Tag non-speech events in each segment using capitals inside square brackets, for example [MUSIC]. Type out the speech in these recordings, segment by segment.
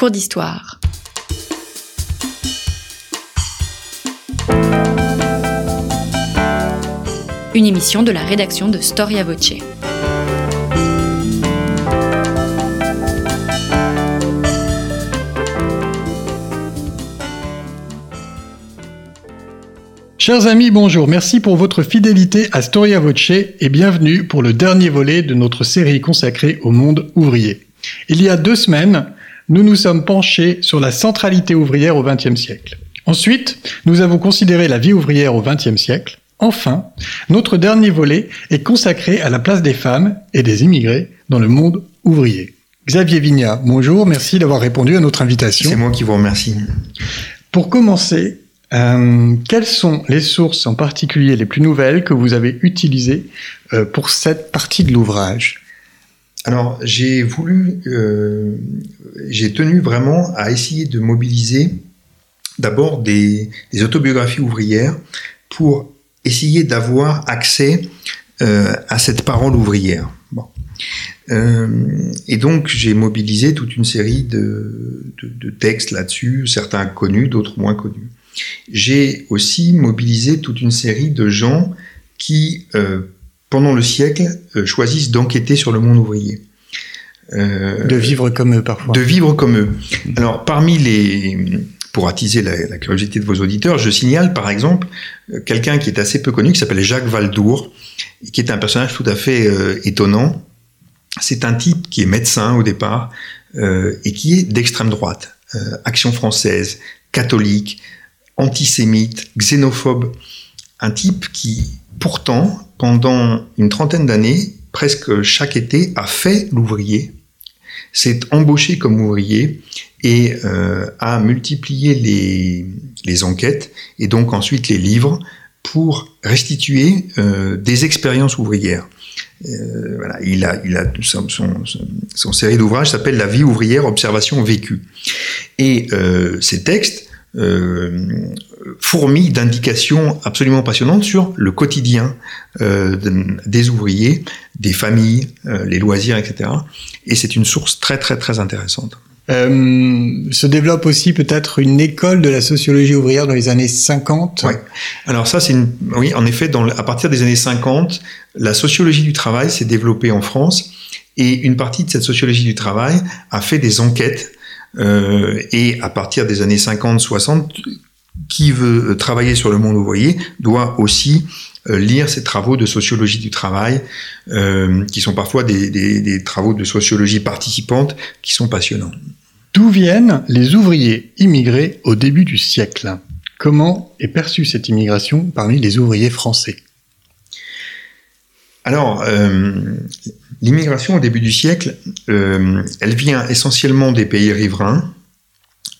cours d'histoire. Une émission de la rédaction de Storia Voce. Chers amis, bonjour. Merci pour votre fidélité à Storia Voce et bienvenue pour le dernier volet de notre série consacrée au monde ouvrier. Il y a deux semaines, nous nous sommes penchés sur la centralité ouvrière au XXe siècle. Ensuite, nous avons considéré la vie ouvrière au XXe siècle. Enfin, notre dernier volet est consacré à la place des femmes et des immigrés dans le monde ouvrier. Xavier Vignat, bonjour, merci d'avoir répondu à notre invitation. C'est moi qui vous remercie. Pour commencer, euh, quelles sont les sources en particulier les plus nouvelles que vous avez utilisées euh, pour cette partie de l'ouvrage? Alors, j'ai voulu, euh, j'ai tenu vraiment à essayer de mobiliser d'abord des, autobiographies ouvrières pour essayer d'avoir accès euh, à cette parole ouvrière. Euh, et donc j'ai mobilisé toute une série de, textes là-dessus, certains connus, d'autres moins connus. J'ai aussi mobilisé toute une série de gens qui, pendant le siècle, euh, choisissent d'enquêter sur le monde ouvrier. Euh, de vivre comme eux parfois. De vivre comme eux. Alors, parmi les... Pour attiser la, la curiosité de vos auditeurs, je signale par exemple euh, quelqu'un qui est assez peu connu, qui s'appelle Jacques Valdour, qui est un personnage tout à fait euh, étonnant. C'est un type qui est médecin au départ euh, et qui est d'extrême droite. Action française, catholique, antisémite, xénophobe, un type qui, pourtant, pendant une trentaine d'années, presque chaque été, a fait l'ouvrier, s'est embauché comme ouvrier et euh, a multiplié les, enquêtes et donc ensuite les livres pour restituer euh, des expériences ouvrières. Euh, voilà, il a, il a son, son, série d'ouvrages s'appelle La vie ouvrière, observation vécue. Et ces textes euh, fourmis d'indications absolument passionnantes sur le quotidien euh, des ouvriers, des familles, euh, les loisirs, etc. Et c'est une source très très très intéressante. Euh, se développe aussi peut-être une école de la sociologie ouvrière dans les années 50. Oui. Alors ça, c'est une... oui, en effet, dans, à partir des années 50, la sociologie du travail s'est développée en France et une partie de cette sociologie du travail a fait des enquêtes euh, et à partir des années 50-60, qui veut travailler sur le monde ouvrier doit aussi euh, lire ces travaux de sociologie du travail, euh, qui sont parfois des, travaux de sociologie participante, qui sont passionnants. D'où viennent les ouvriers immigrés au début du siècle? Comment est perçue cette immigration parmi les ouvriers français? Alors, euh, l'immigration au début du siècle, euh, elle vient essentiellement des pays riverains.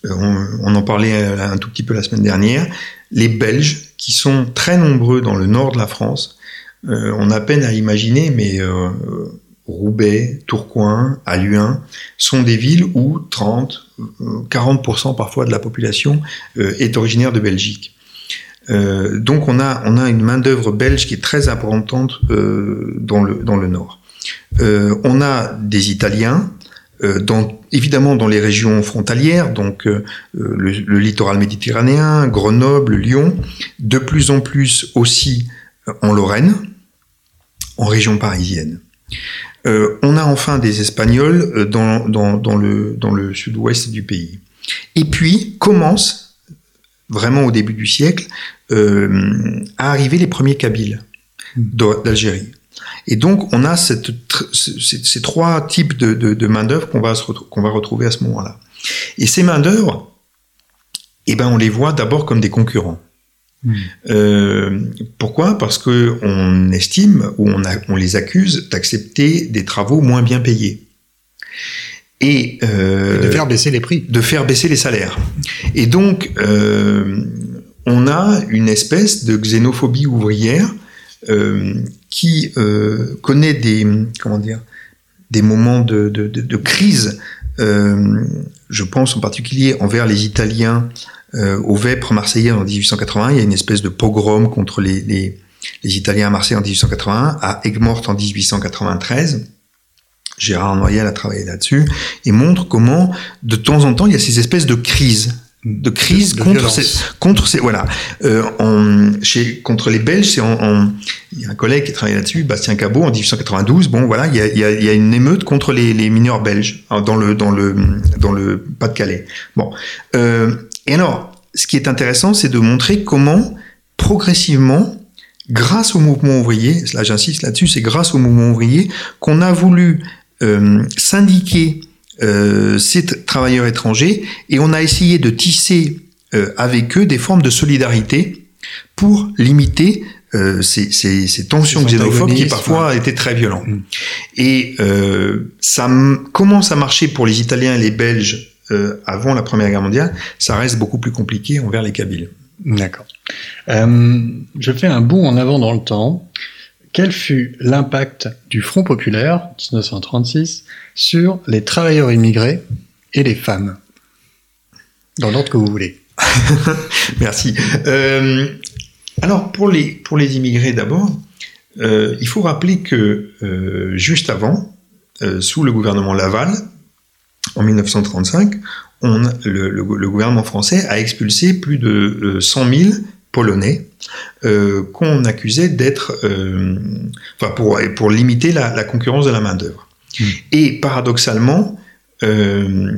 Euh, on, en parlait un tout petit peu la semaine dernière. Les Belges, qui sont très nombreux dans le nord de la France, on a peine à imaginer, mais Roubaix, Tourcoing, Alluin sont des villes où 30, 40% parfois de la population est originaire de Belgique. Euh, donc on a, a une main-d'œuvre belge qui est très importante euh, dans, le, dans le nord. Euh, on a des Italiens, dans, évidemment dans les régions frontalières, donc le, littoral méditerranéen, Grenoble, Lyon, de plus en plus aussi en Lorraine, en région parisienne. on a enfin des Espagnols dans, dans, le, dans le sud-ouest du pays. Et puis commence vraiment au début du siècle, à arriver les premiers Kabyles d'Algérie. Et donc, on a cette, ces, trois types de, de, de main-d'œuvre qu'on va, qu'on va retrouver à ce moment-là. Et ces main-d'œuvre, eh ben, on les voit d'abord comme des concurrents. Mmh. Euh, pourquoi? Parce que on estime ou on, a, on les accuse d'accepter des travaux moins bien payés et euh, de faire baisser les prix, de faire baisser les salaires. Et donc, euh, on a une espèce de xénophobie ouvrière euh, qui euh, connaît des comment dire des moments de, crise. Euh, je pense en particulier envers les Italiens au Vêpres marseillais en 1880. Il y a une espèce de pogrom contre les Italiens à Marseille en 1881, à Aigues-Mortes en 1893 Gérard Noyel a travaillé là-dessus, et montre comment, de temps en temps, il y a ces espèces de crises de crise contre ces, contre ces voilà. Euh, en, chez contre les Belges c'est en, en, il y a un collègue qui travaille là-dessus Bastien Cabot en 1892 bon voilà il y a, il y a, y a une émeute contre les, les, mineurs belges hein, dans le dans le dans le Pas-de-Calais. Bon. Euh, et alors ce qui est intéressant c'est de montrer comment progressivement grâce au mouvement ouvrier là j'insiste là-dessus c'est grâce au mouvement ouvrier qu'on a voulu euh, syndiquer euh, ces travailleurs étrangers et on a essayé de tisser euh, avec eux des formes de solidarité pour limiter euh, ces, ces, ces, tensions xénophobes qui parfois ouais. étaient très violentes. Mm. Et euh, ça commence à marcher pour les Italiens et les Belges euh, avant la Première Guerre mondiale. Ça reste beaucoup plus compliqué envers les Kabyles. D'accord. Euh, je fais un bond en avant dans le temps. Quel fut l'impact du Front populaire 1936 sur les travailleurs immigrés et les femmes? Dans l'ordre que vous voulez. [LAUGHS] Merci. Euh, alors, pour les, immigrés d'abord, euh, il faut rappeler que euh, juste avant, sous le gouvernement Laval, en 1935, on, le, le, le, gouvernement français a expulsé plus de 100 000 Polonais euh, qu'on accusait d'être, euh, enfin pour, pour limiter la, la, concurrence de la main-d'œuvre. Mmh. Et paradoxalement, euh,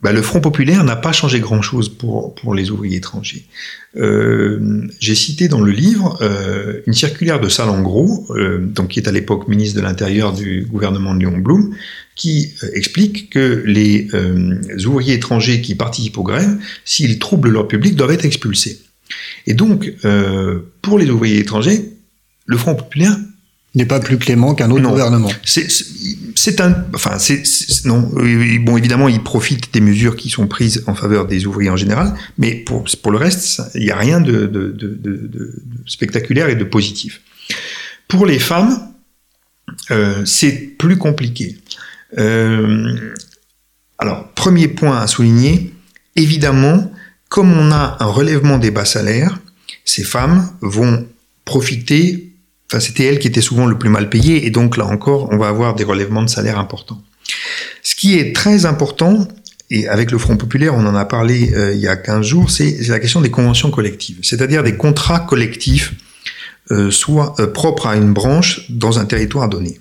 bah, le Front populaire n'a pas changé grand-chose pour, pour les ouvriers étrangers. J'ai cité dans le livre une circulaire de Salengro, donc qui est à l'époque ministre de l'Intérieur du gouvernement de Léon Blum, qui explique que les ouvriers étrangers qui participent aux grèves, s'ils troublent leur public, doivent être expulsés. Et donc, euh, pour les ouvriers étrangers, le Front populaire n'est pas plus clément qu'un autre non. gouvernement. C'est un, enfin, c'est non. Bon, évidemment, il profite des mesures qui sont prises en faveur des ouvriers en général, mais pour pour le reste, il n'y a rien de, de, de, de, spectaculaire et de positif. Pour les femmes, euh, c'est plus compliqué. Euh, alors, premier point à souligner, évidemment, comme on a un relèvement des bas salaires, ces femmes vont profiter, enfin c'était elles qui étaient souvent le plus mal payées, et donc là encore, on va avoir des relèvements de salaire importants. Ce qui est très important, et avec le Front populaire, on en a parlé euh, il y a 15 jours, c'est la question des conventions collectives, c'est-à-dire des contrats collectifs, euh, soit euh, propres à une branche dans un territoire donné.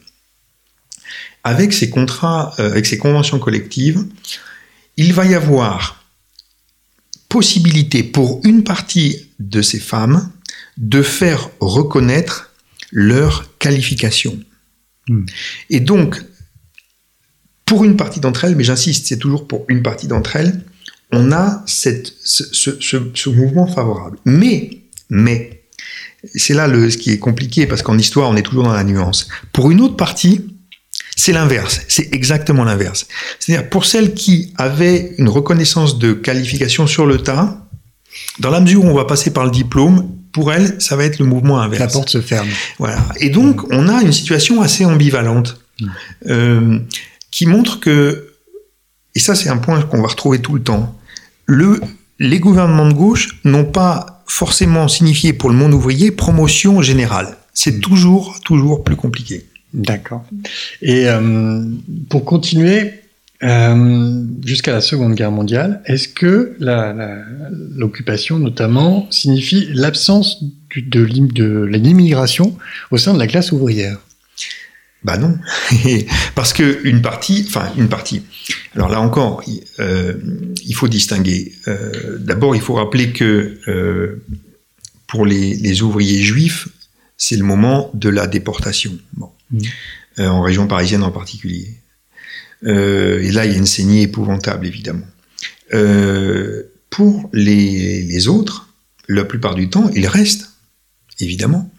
Avec ces contrats, avec ces conventions collectives, il va y avoir possibilité pour une partie de ces femmes de faire reconnaître leur qualification. Mmh. Et donc, pour une partie d'entre elles, mais j'insiste, c'est toujours pour une partie d'entre elles, on a cette, ce, ce, ce, mouvement favorable. Mais, mais, c'est là le, ce qui est compliqué, parce qu'en histoire, on est toujours dans la nuance. Pour une autre partie, c'est l'inverse, c'est exactement l'inverse. C'est-à-dire pour celles qui avaient une reconnaissance de qualification sur le tas, dans la mesure où on va passer par le diplôme, pour elles, ça va être le mouvement inverse. La porte se ferme. Voilà. Et donc, on a une situation assez ambivalente mmh. euh, qui montre que, et ça c'est un point qu'on va retrouver tout le temps, le, les gouvernements de gauche n'ont pas forcément signifié pour le monde ouvrier promotion générale. C'est toujours, toujours plus compliqué. D'accord. Et euh, pour continuer, euh, jusqu'à la Seconde Guerre mondiale, est-ce que l'occupation notamment signifie l'absence de, de l'immigration au sein de la classe ouvrière? Bah non, [LAUGHS] parce que une partie, enfin une partie. Alors là encore, euh, il faut distinguer. Euh, D'abord, il faut rappeler que euh, pour les, les, ouvriers juifs, c'est le moment de la déportation. Bon. Mmh. Euh, en région parisienne en particulier. Euh, et là, il y a une saignée épouvantable, évidemment. Euh, pour les, autres, la plupart du temps, ils restent, évidemment.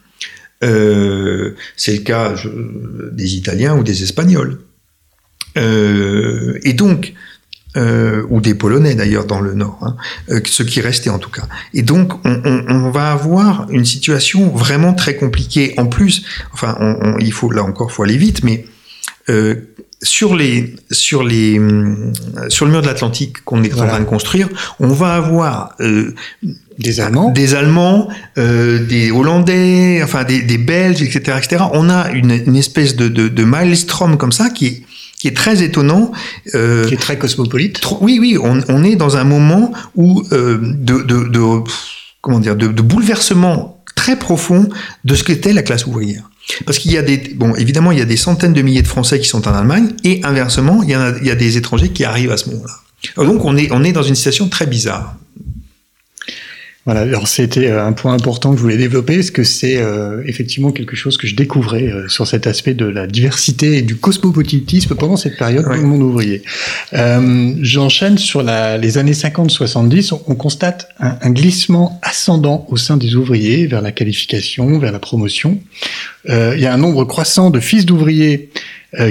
C'est le cas des Italiens ou des Espagnols. Et donc, euh, ou des Polonais d'ailleurs dans le Nord, hein, euh, ceux qui restaient en tout cas. Et donc on, on, on, va avoir une situation vraiment très compliquée. En plus, enfin, on, il faut là encore faut aller vite, mais euh, sur les sur les hum, sur le mur de l'Atlantique qu'on est en train de construire, on va avoir euh, Des Allemands. des Allemands, euh, des Hollandais, enfin des, des Belges, etc., etc. On a une, une espèce de, de, de maelstrom comme ça qui est qui est très étonnant. Euh, qui est très cosmopolite. Trop- Oui, oui, on, on est dans un moment où euh, de, de, de- comment dire, de, de bouleversement très profond de ce qu'était la classe ouvrière. Parce qu'il y a des, bon, évidemment, il y a des centaines de milliers de Français qui sont en Allemagne, et inversement, il y, en a, il y a des étrangers qui arrivent à ce moment-là. Donc, on est, on est dans une situation très bizarre. Voilà, alors c'était euh, un point important que je voulais développer, parce que c'est euh, effectivement quelque chose que je découvrais euh, sur cet aspect de la diversité et du cosmopolitisme pendant cette période Ouais. dans le monde ouvrier. Euh, J'enchaîne sur la, les années 50-70, on, on constate un, un glissement ascendant au sein des ouvriers vers la qualification, vers la promotion. Il y a un nombre croissant de fils d'ouvriers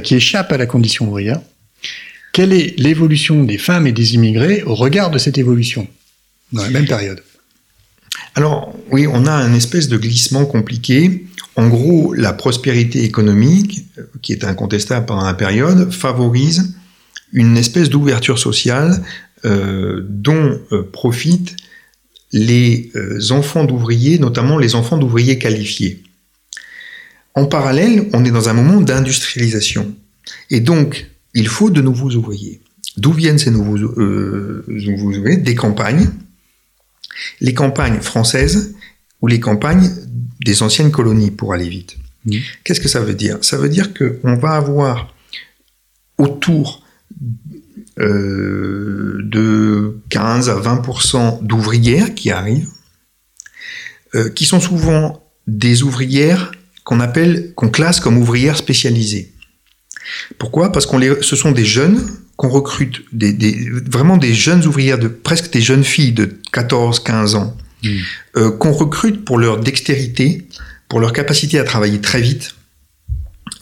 qui échappent à la condition ouvrière. Quelle est l'évolution des femmes et des immigrés au regard de cette évolution dans la même période? Alors, oui, on a un espèce de glissement compliqué. En gros, la prospérité économique, euh, qui est incontestable pendant la période, favorise une espèce d'ouverture sociale euh, dont euh, profitent les enfants d'ouvriers, notamment les enfants d'ouvriers qualifiés. En parallèle, on est dans un moment d'industrialisation. Et donc, il faut de nouveaux ouvriers. D'où viennent ces nouveaux ouvriers? Des campagnes, les campagnes françaises ou les campagnes des anciennes colonies, pour aller vite. Qu'est-ce que ça veut dire? Ça veut dire qu'on va avoir autour euh, de 15 à 20% d'ouvrières qui arrivent, euh, qui sont souvent des ouvrières qu'on appelle, qu'on classe comme ouvrières spécialisées. Pourquoi? Parce qu'on les, ce sont des jeunes qu'on recrute, des, des- vraiment des jeunes ouvrières, de presque des jeunes filles de 14-15 ans, Mm. euh, qu'on recrute pour leur dextérité, pour leur capacité à travailler très vite,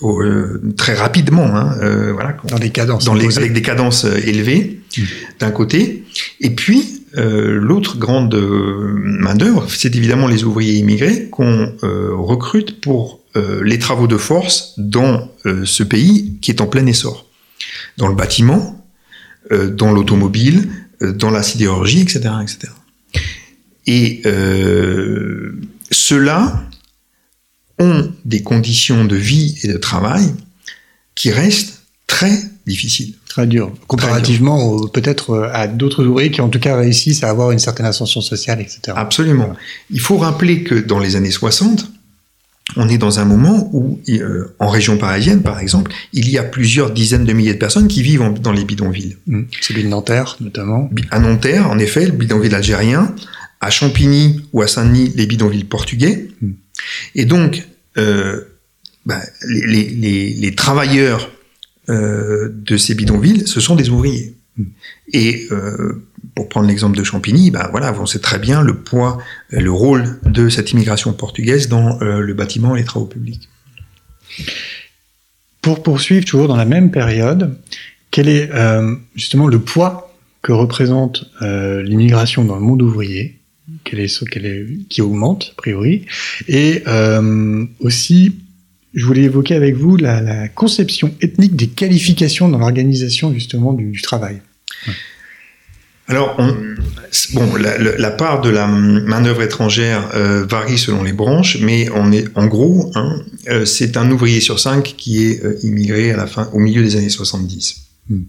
au- euh, très rapidement, hein, euh, voilà, dans des cadences dans les, imposées. avec des cadences élevées, Mm. d'un côté. Et puis, euh, l'autre grande euh, main-d'œuvre, c'est évidemment les ouvriers immigrés qu'on euh, recrute pour euh, les travaux de force dans euh, ce pays qui est en plein essor. Dans le bâtiment, euh, dans l'automobile, euh, dans la sidérurgie, etc. etc. Et euh, ceux-là ont des conditions de vie et de travail qui restent très difficiles. Très dur. Comparativement peut-être à d'autres ouvriers qui en tout cas réussissent à avoir une certaine ascension sociale, etc. Absolument. Il faut rappeler que dans les années 60, on est dans un moment où, euh, en région parisienne par exemple, il y a plusieurs dizaines de milliers de personnes qui vivent en- dans les bidonvilles. Mm. Celui de Nanterre, notamment. À Nanterre, en effet, le bidonville algérien. À Champigny ou à Saint-Denis, les bidonvilles portugais. Mm. Et donc, euh, bah, les, les- les- les travailleurs euh, de ces bidonvilles, ce sont des ouvriers. Mm. Et pour prendre l'exemple de Champigny, bah, voilà, on sait très bien le poids, euh, le rôle de cette immigration portugaise dans euh, le bâtiment et les travaux publics. Pour poursuivre toujours dans la même période, quel est euh, justement le poids que représente l'immigration dans le monde ouvrier? Qui augmente a priori? Et aussi je voulais évoquer avec vous la, conception ethnique des qualifications dans l'organisation justement du travail. Alors, on- bon, la, la- la part de la main-d'œuvre étrangère euh, varie selon les branches, mais on est en gros, hein, euh, c'est un ouvrier sur cinq qui est euh, immigré à la fin, au milieu des années 70. Hmm.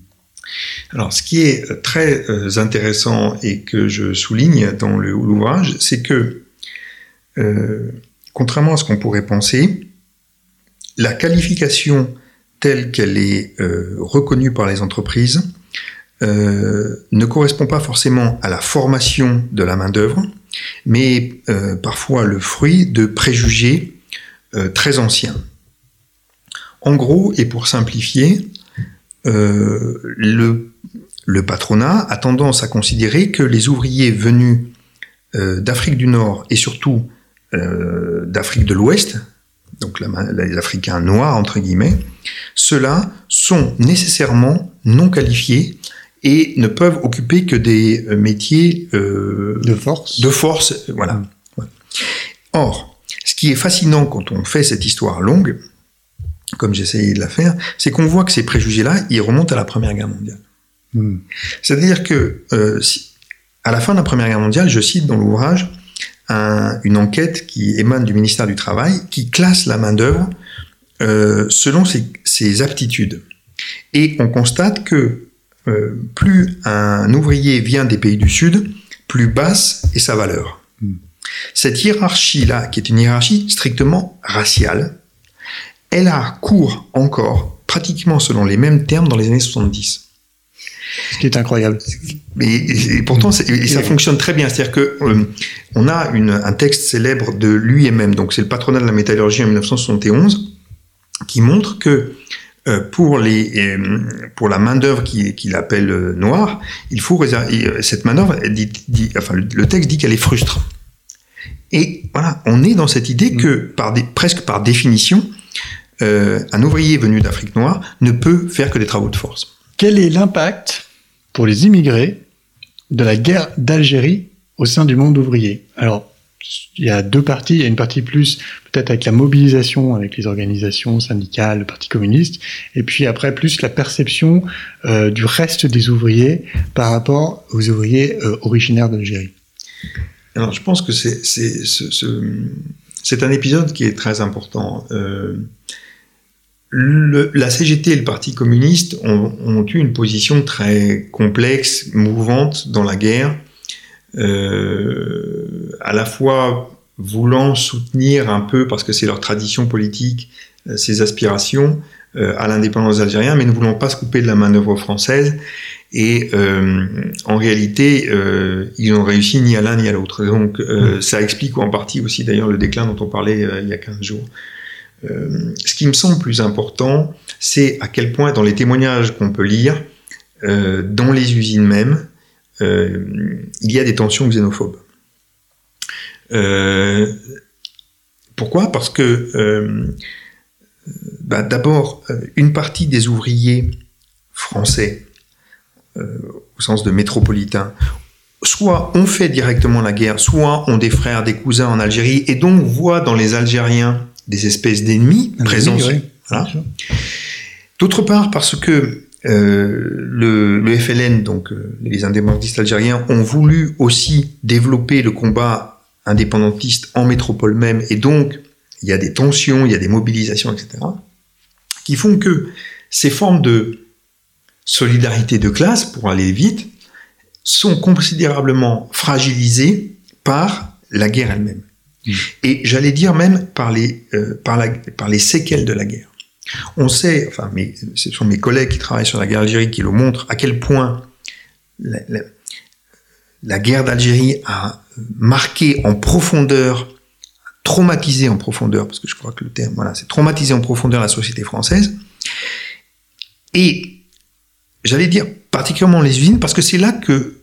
Alors, ce qui est très euh, intéressant et que je souligne dans le- l'ouvrage, c'est que, euh, contrairement à ce qu'on pourrait penser, la qualification telle qu'elle est euh, reconnue par les entreprises euh, ne correspond pas forcément à la formation de la main-d'œuvre, mais euh, parfois le fruit de préjugés euh, très anciens. En gros, et pour simplifier, le, patronat a tendance à considérer que les ouvriers venus d'Afrique du Nord et surtout d'Afrique de l'Ouest, donc les Africains noirs entre guillemets, ceux-là sont nécessairement non qualifiés et ne peuvent occuper que des euh, métiers euh, De force. de force. euh, Voilà. Voilà. Or, ce qui est fascinant quand on fait cette histoire longue, comme j'essayais de la faire, c'est qu'on voit que ces préjugés-là, ils remontent à la Première Guerre mondiale. Hmm. C'est-à-dire que euh, si- à la fin de la Première Guerre mondiale, je cite dans l'ouvrage un- une enquête qui émane du ministère du Travail qui classe la main-d'œuvre euh, selon ses, ses aptitudes. Et on constate que euh, plus un ouvrier vient des pays du Sud, plus basse est sa valeur. Hmm. Cette hiérarchie-là, qui est une hiérarchie strictement raciale, elle a cours encore, pratiquement selon les mêmes termes, dans les années 70. Ce qui est incroyable. Mais et, et pourtant, et ça fonctionne très bien. C'est-à-dire que euh, on a une, un texte célèbre de lui-même, donc c'est le patronat de la métallurgie en 1971, qui montre que pour les euh, pour la main d'œuvre qu'il appelle euh, noire, il faut réserver euh, cette main d'œuvre. elle dit- dit- Enfin, le, le texte dit qu'elle est frustre. Et voilà, on est dans cette idée que par des, presque par définition, euh, un ouvrier venu d'Afrique noire ne peut faire que des travaux de force. Quel est l'impact pour les immigrés de la guerre d'Algérie au sein du monde ouvrier? Alors, il y a deux parties. Il y a une partie plus peut-être avec la mobilisation, avec les organisations syndicales, le Parti communiste, et puis après plus la perception euh, du reste des ouvriers par rapport aux ouvriers euh, originaires d'Algérie. Alors, je pense que c'est c'est ce- ce- c'est un épisode qui est très important. Euh, la CGT et le Parti communiste ont, eu une position très complexe, mouvante dans la guerre, à la fois voulant soutenir un peu, parce que c'est leur tradition politique, euh, ses aspirations euh, à l'indépendance algérienne, mais ne voulant pas se couper de la manœuvre française. Et euh, en réalité, euh, ils n'ont réussi ni à l'un ni à l'autre. Donc euh, ça explique en partie aussi d'ailleurs le déclin dont on parlait euh, il y a 15 jours. Euh, ce qui me semble plus important, c'est à quel point dans les témoignages qu'on peut lire, euh, dans les usines même, euh, il y a des tensions xénophobes. Euh, pourquoi? Parce que euh, bah, d'abord, euh, une partie des ouvriers français, euh, au sens de métropolitain, soit ont fait directement la guerre, soit ont des frères, des cousins en Algérie, et donc voient dans les Algériens des espèces d'ennemis présents. Oui. Voilà. D'autre part, parce que euh, le, le FLN, donc euh, les indépendantistes algériens, ont voulu aussi développer le combat indépendantiste en métropole même, et donc il y a des tensions, il y a des mobilisations, etc., qui font que ces formes de solidarité de classe, pour aller vite, sont considérablement fragilisées par la guerre elle-même. Mmh. Et j'allais dire même par les, euh, par, la, par les séquelles de la guerre. On sait, enfin, ce sont mes collègues qui travaillent sur la guerre d'Algérie qui le montrent, à quel point la guerre d'Algérie a marqué en profondeur, traumatisé en profondeur, parce que je crois que le terme, voilà, c'est traumatisé en profondeur la société française. Et j'allais dire particulièrement les usines, parce que c'est là que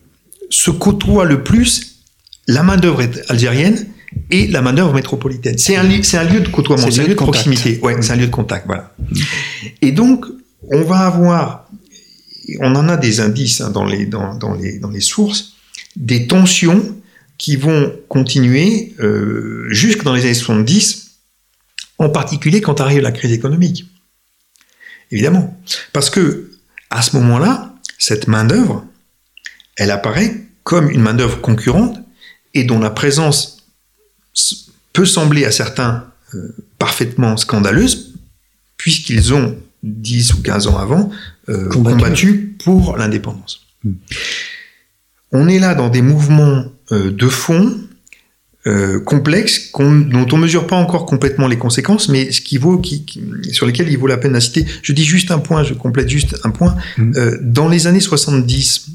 se côtoie le plus la main-d'œuvre algérienne et la main-d'œuvre métropolitaine. C'est un, li- c'est un lieu de côtoiement, C'est un lieu de contact. proximité. Ouais, c'est un lieu de contact, voilà. Et donc, on va avoir, on en a des indices hein, dans, les, dans, dans les, dans les sources, des tensions qui vont continuer euh, jusque dans les années 70, en particulier quand arrive la crise économique. Évidemment. Parce que, à ce moment-là, cette main-d'œuvre, elle apparaît comme une main-d'œuvre concurrente et dont la présence peut sembler à certains euh, parfaitement scandaleuse, puisqu'ils ont 10 ou 15 ans avant euh, Combattu. combattu pour l'indépendance. On est là dans des mouvements euh, de fond complexes qu'on- dont on mesure pas encore complètement les conséquences, mais ce qui vaut, qui, qui- sur lesquels il vaut la peine d'insister. Je dis juste un point, je complète juste un point. Mm. Dans les années 70,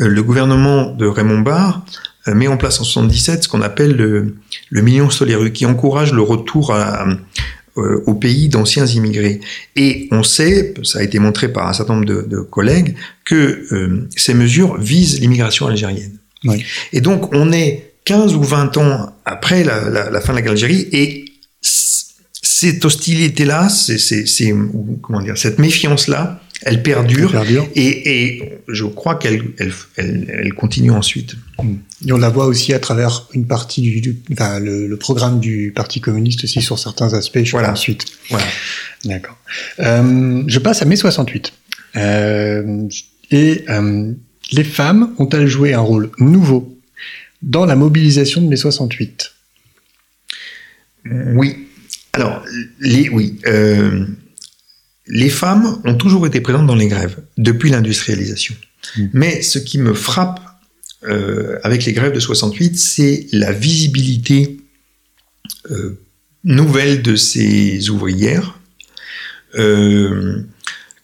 euh, le gouvernement de Raymond Barre met en place en 77 ce qu'on appelle le, le million Soleru, qui encourage le retour à, euh, au pays d'anciens immigrés. Et on sait, ça a été montré par un certain nombre de, de collègues, que euh, ces mesures visent l'immigration algérienne. Oui. Et donc on est 15 ou 20 ans après la, la- la fin de la guerre d'Algérie et cette hostilité-là, comment dire, cette méfiance-là, elle perdure, Elle perdure. Et, et je crois qu'elle elle, elle, elle continue ensuite. Et on la voit aussi à travers une partie du, du- enfin, le, le programme du Parti communiste aussi sur certains aspects. Je Voilà. ensuite. Voilà. D'accord. Euh, je passe à mai 68. Euh, et euh, les femmes ont-elles joué un rôle nouveau dans la mobilisation de mai 68 Oui. Alors, les, oui. les femmes ont toujours été présentes dans les grèves depuis l'industrialisation. Mm. Mais ce qui me frappe euh, avec les grèves de 68, c'est la visibilité euh, nouvelle de ces ouvrières euh,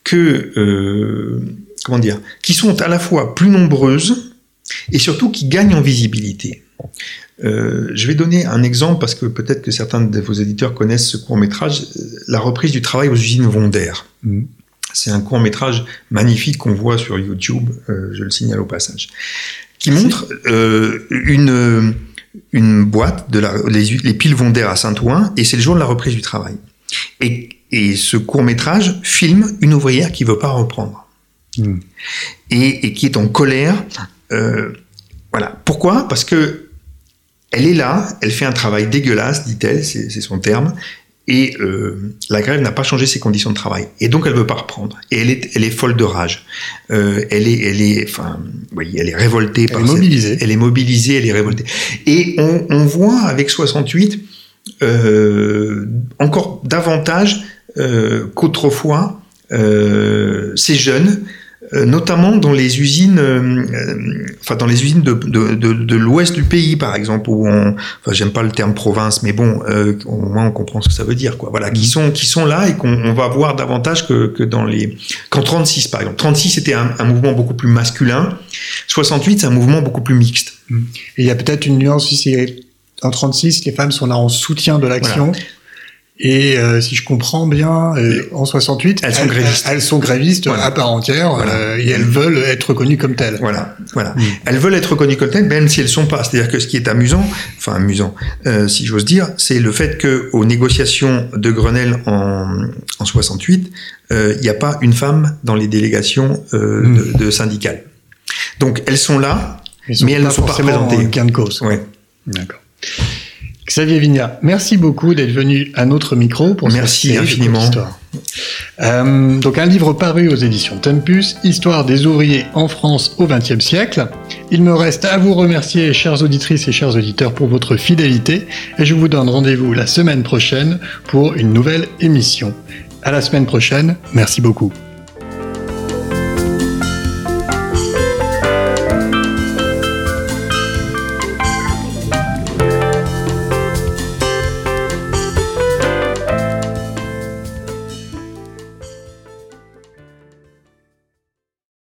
que comment dire, qui sont à la fois plus nombreuses et surtout qui gagnent en visibilité. Je vais donner un exemple parce que peut-être que certains de vos éditeurs connaissent ce court métrage, La reprise du travail aux usines Vonder. Mhm. C'est un court métrage magnifique qu'on voit sur YouTube, euh, je le signale au passage, qui montre euh, une, une boîte de la, les, les piles Vonder à Saint-Ouen et c'est le jour de la reprise du travail. Et, et ce court métrage filme une ouvrière qui veut pas reprendre Hmm. et, et qui est en colère. Euh, voilà. Pourquoi? Parce que elle est là, elle fait un travail dégueulasse, dit-elle, c'est son terme, et euh, la grève n'a pas changé ses conditions de travail. Et donc elle veut pas reprendre. Et elle est, elle est folle de rage. Euh, elle est, elle est, enfin, oui, elle est révoltée Elle par est cette- mobilisée. elle est mobilisée, elle est révoltée. Et on, on voit avec 68 euh, encore davantage qu'autrefois ces jeunes, notamment dans les usines, euh, euh, enfin dans les usines de, de, de, de l'ouest du pays par exemple, où on, enfin j'aime pas le terme province, mais bon, euh, au moins on comprend ce que ça veut dire, quoi. Voilà, qui sont qui sont là et qu'on on va voir davantage que, que dans les qu'en 36 par exemple. 36 c'était un, un mouvement beaucoup plus masculin, 68 c'est un mouvement beaucoup plus mixte. Et il y a peut-être une nuance ici. En 36, les femmes sont là en soutien de l'action. Et euh, si je comprends bien, euh, en 68, Elles sont grévistes. Elles, sont grévistes Voilà. à part entière Voilà. euh, et elles veulent être reconnues comme telles. Voilà, voilà. Mm. Elles veulent être reconnues comme telles, même si elles sont pas. C'est-à-dire que ce qui est amusant, enfin amusant, euh, si j'ose dire, c'est le fait que aux négociations de Grenelle en, en 68, euh, il n'y a pas une femme dans les délégations euh, Mm. de, de syndicales. Donc elles sont là. sont Mais elles ne sont pas représentées. en gain de cause. Ouais. D'accord. Xavier Vignat, merci beaucoup d'être venu à notre micro pour cette Merci de infiniment. courtes histoires. Euh, donc un livre paru aux éditions Tempus, Histoire des ouvriers en France au XXe siècle. Il me reste à vous remercier, chères auditrices et chers auditeurs, pour votre fidélité et je vous donne rendez-vous la semaine prochaine pour une nouvelle émission. À la semaine prochaine, merci beaucoup.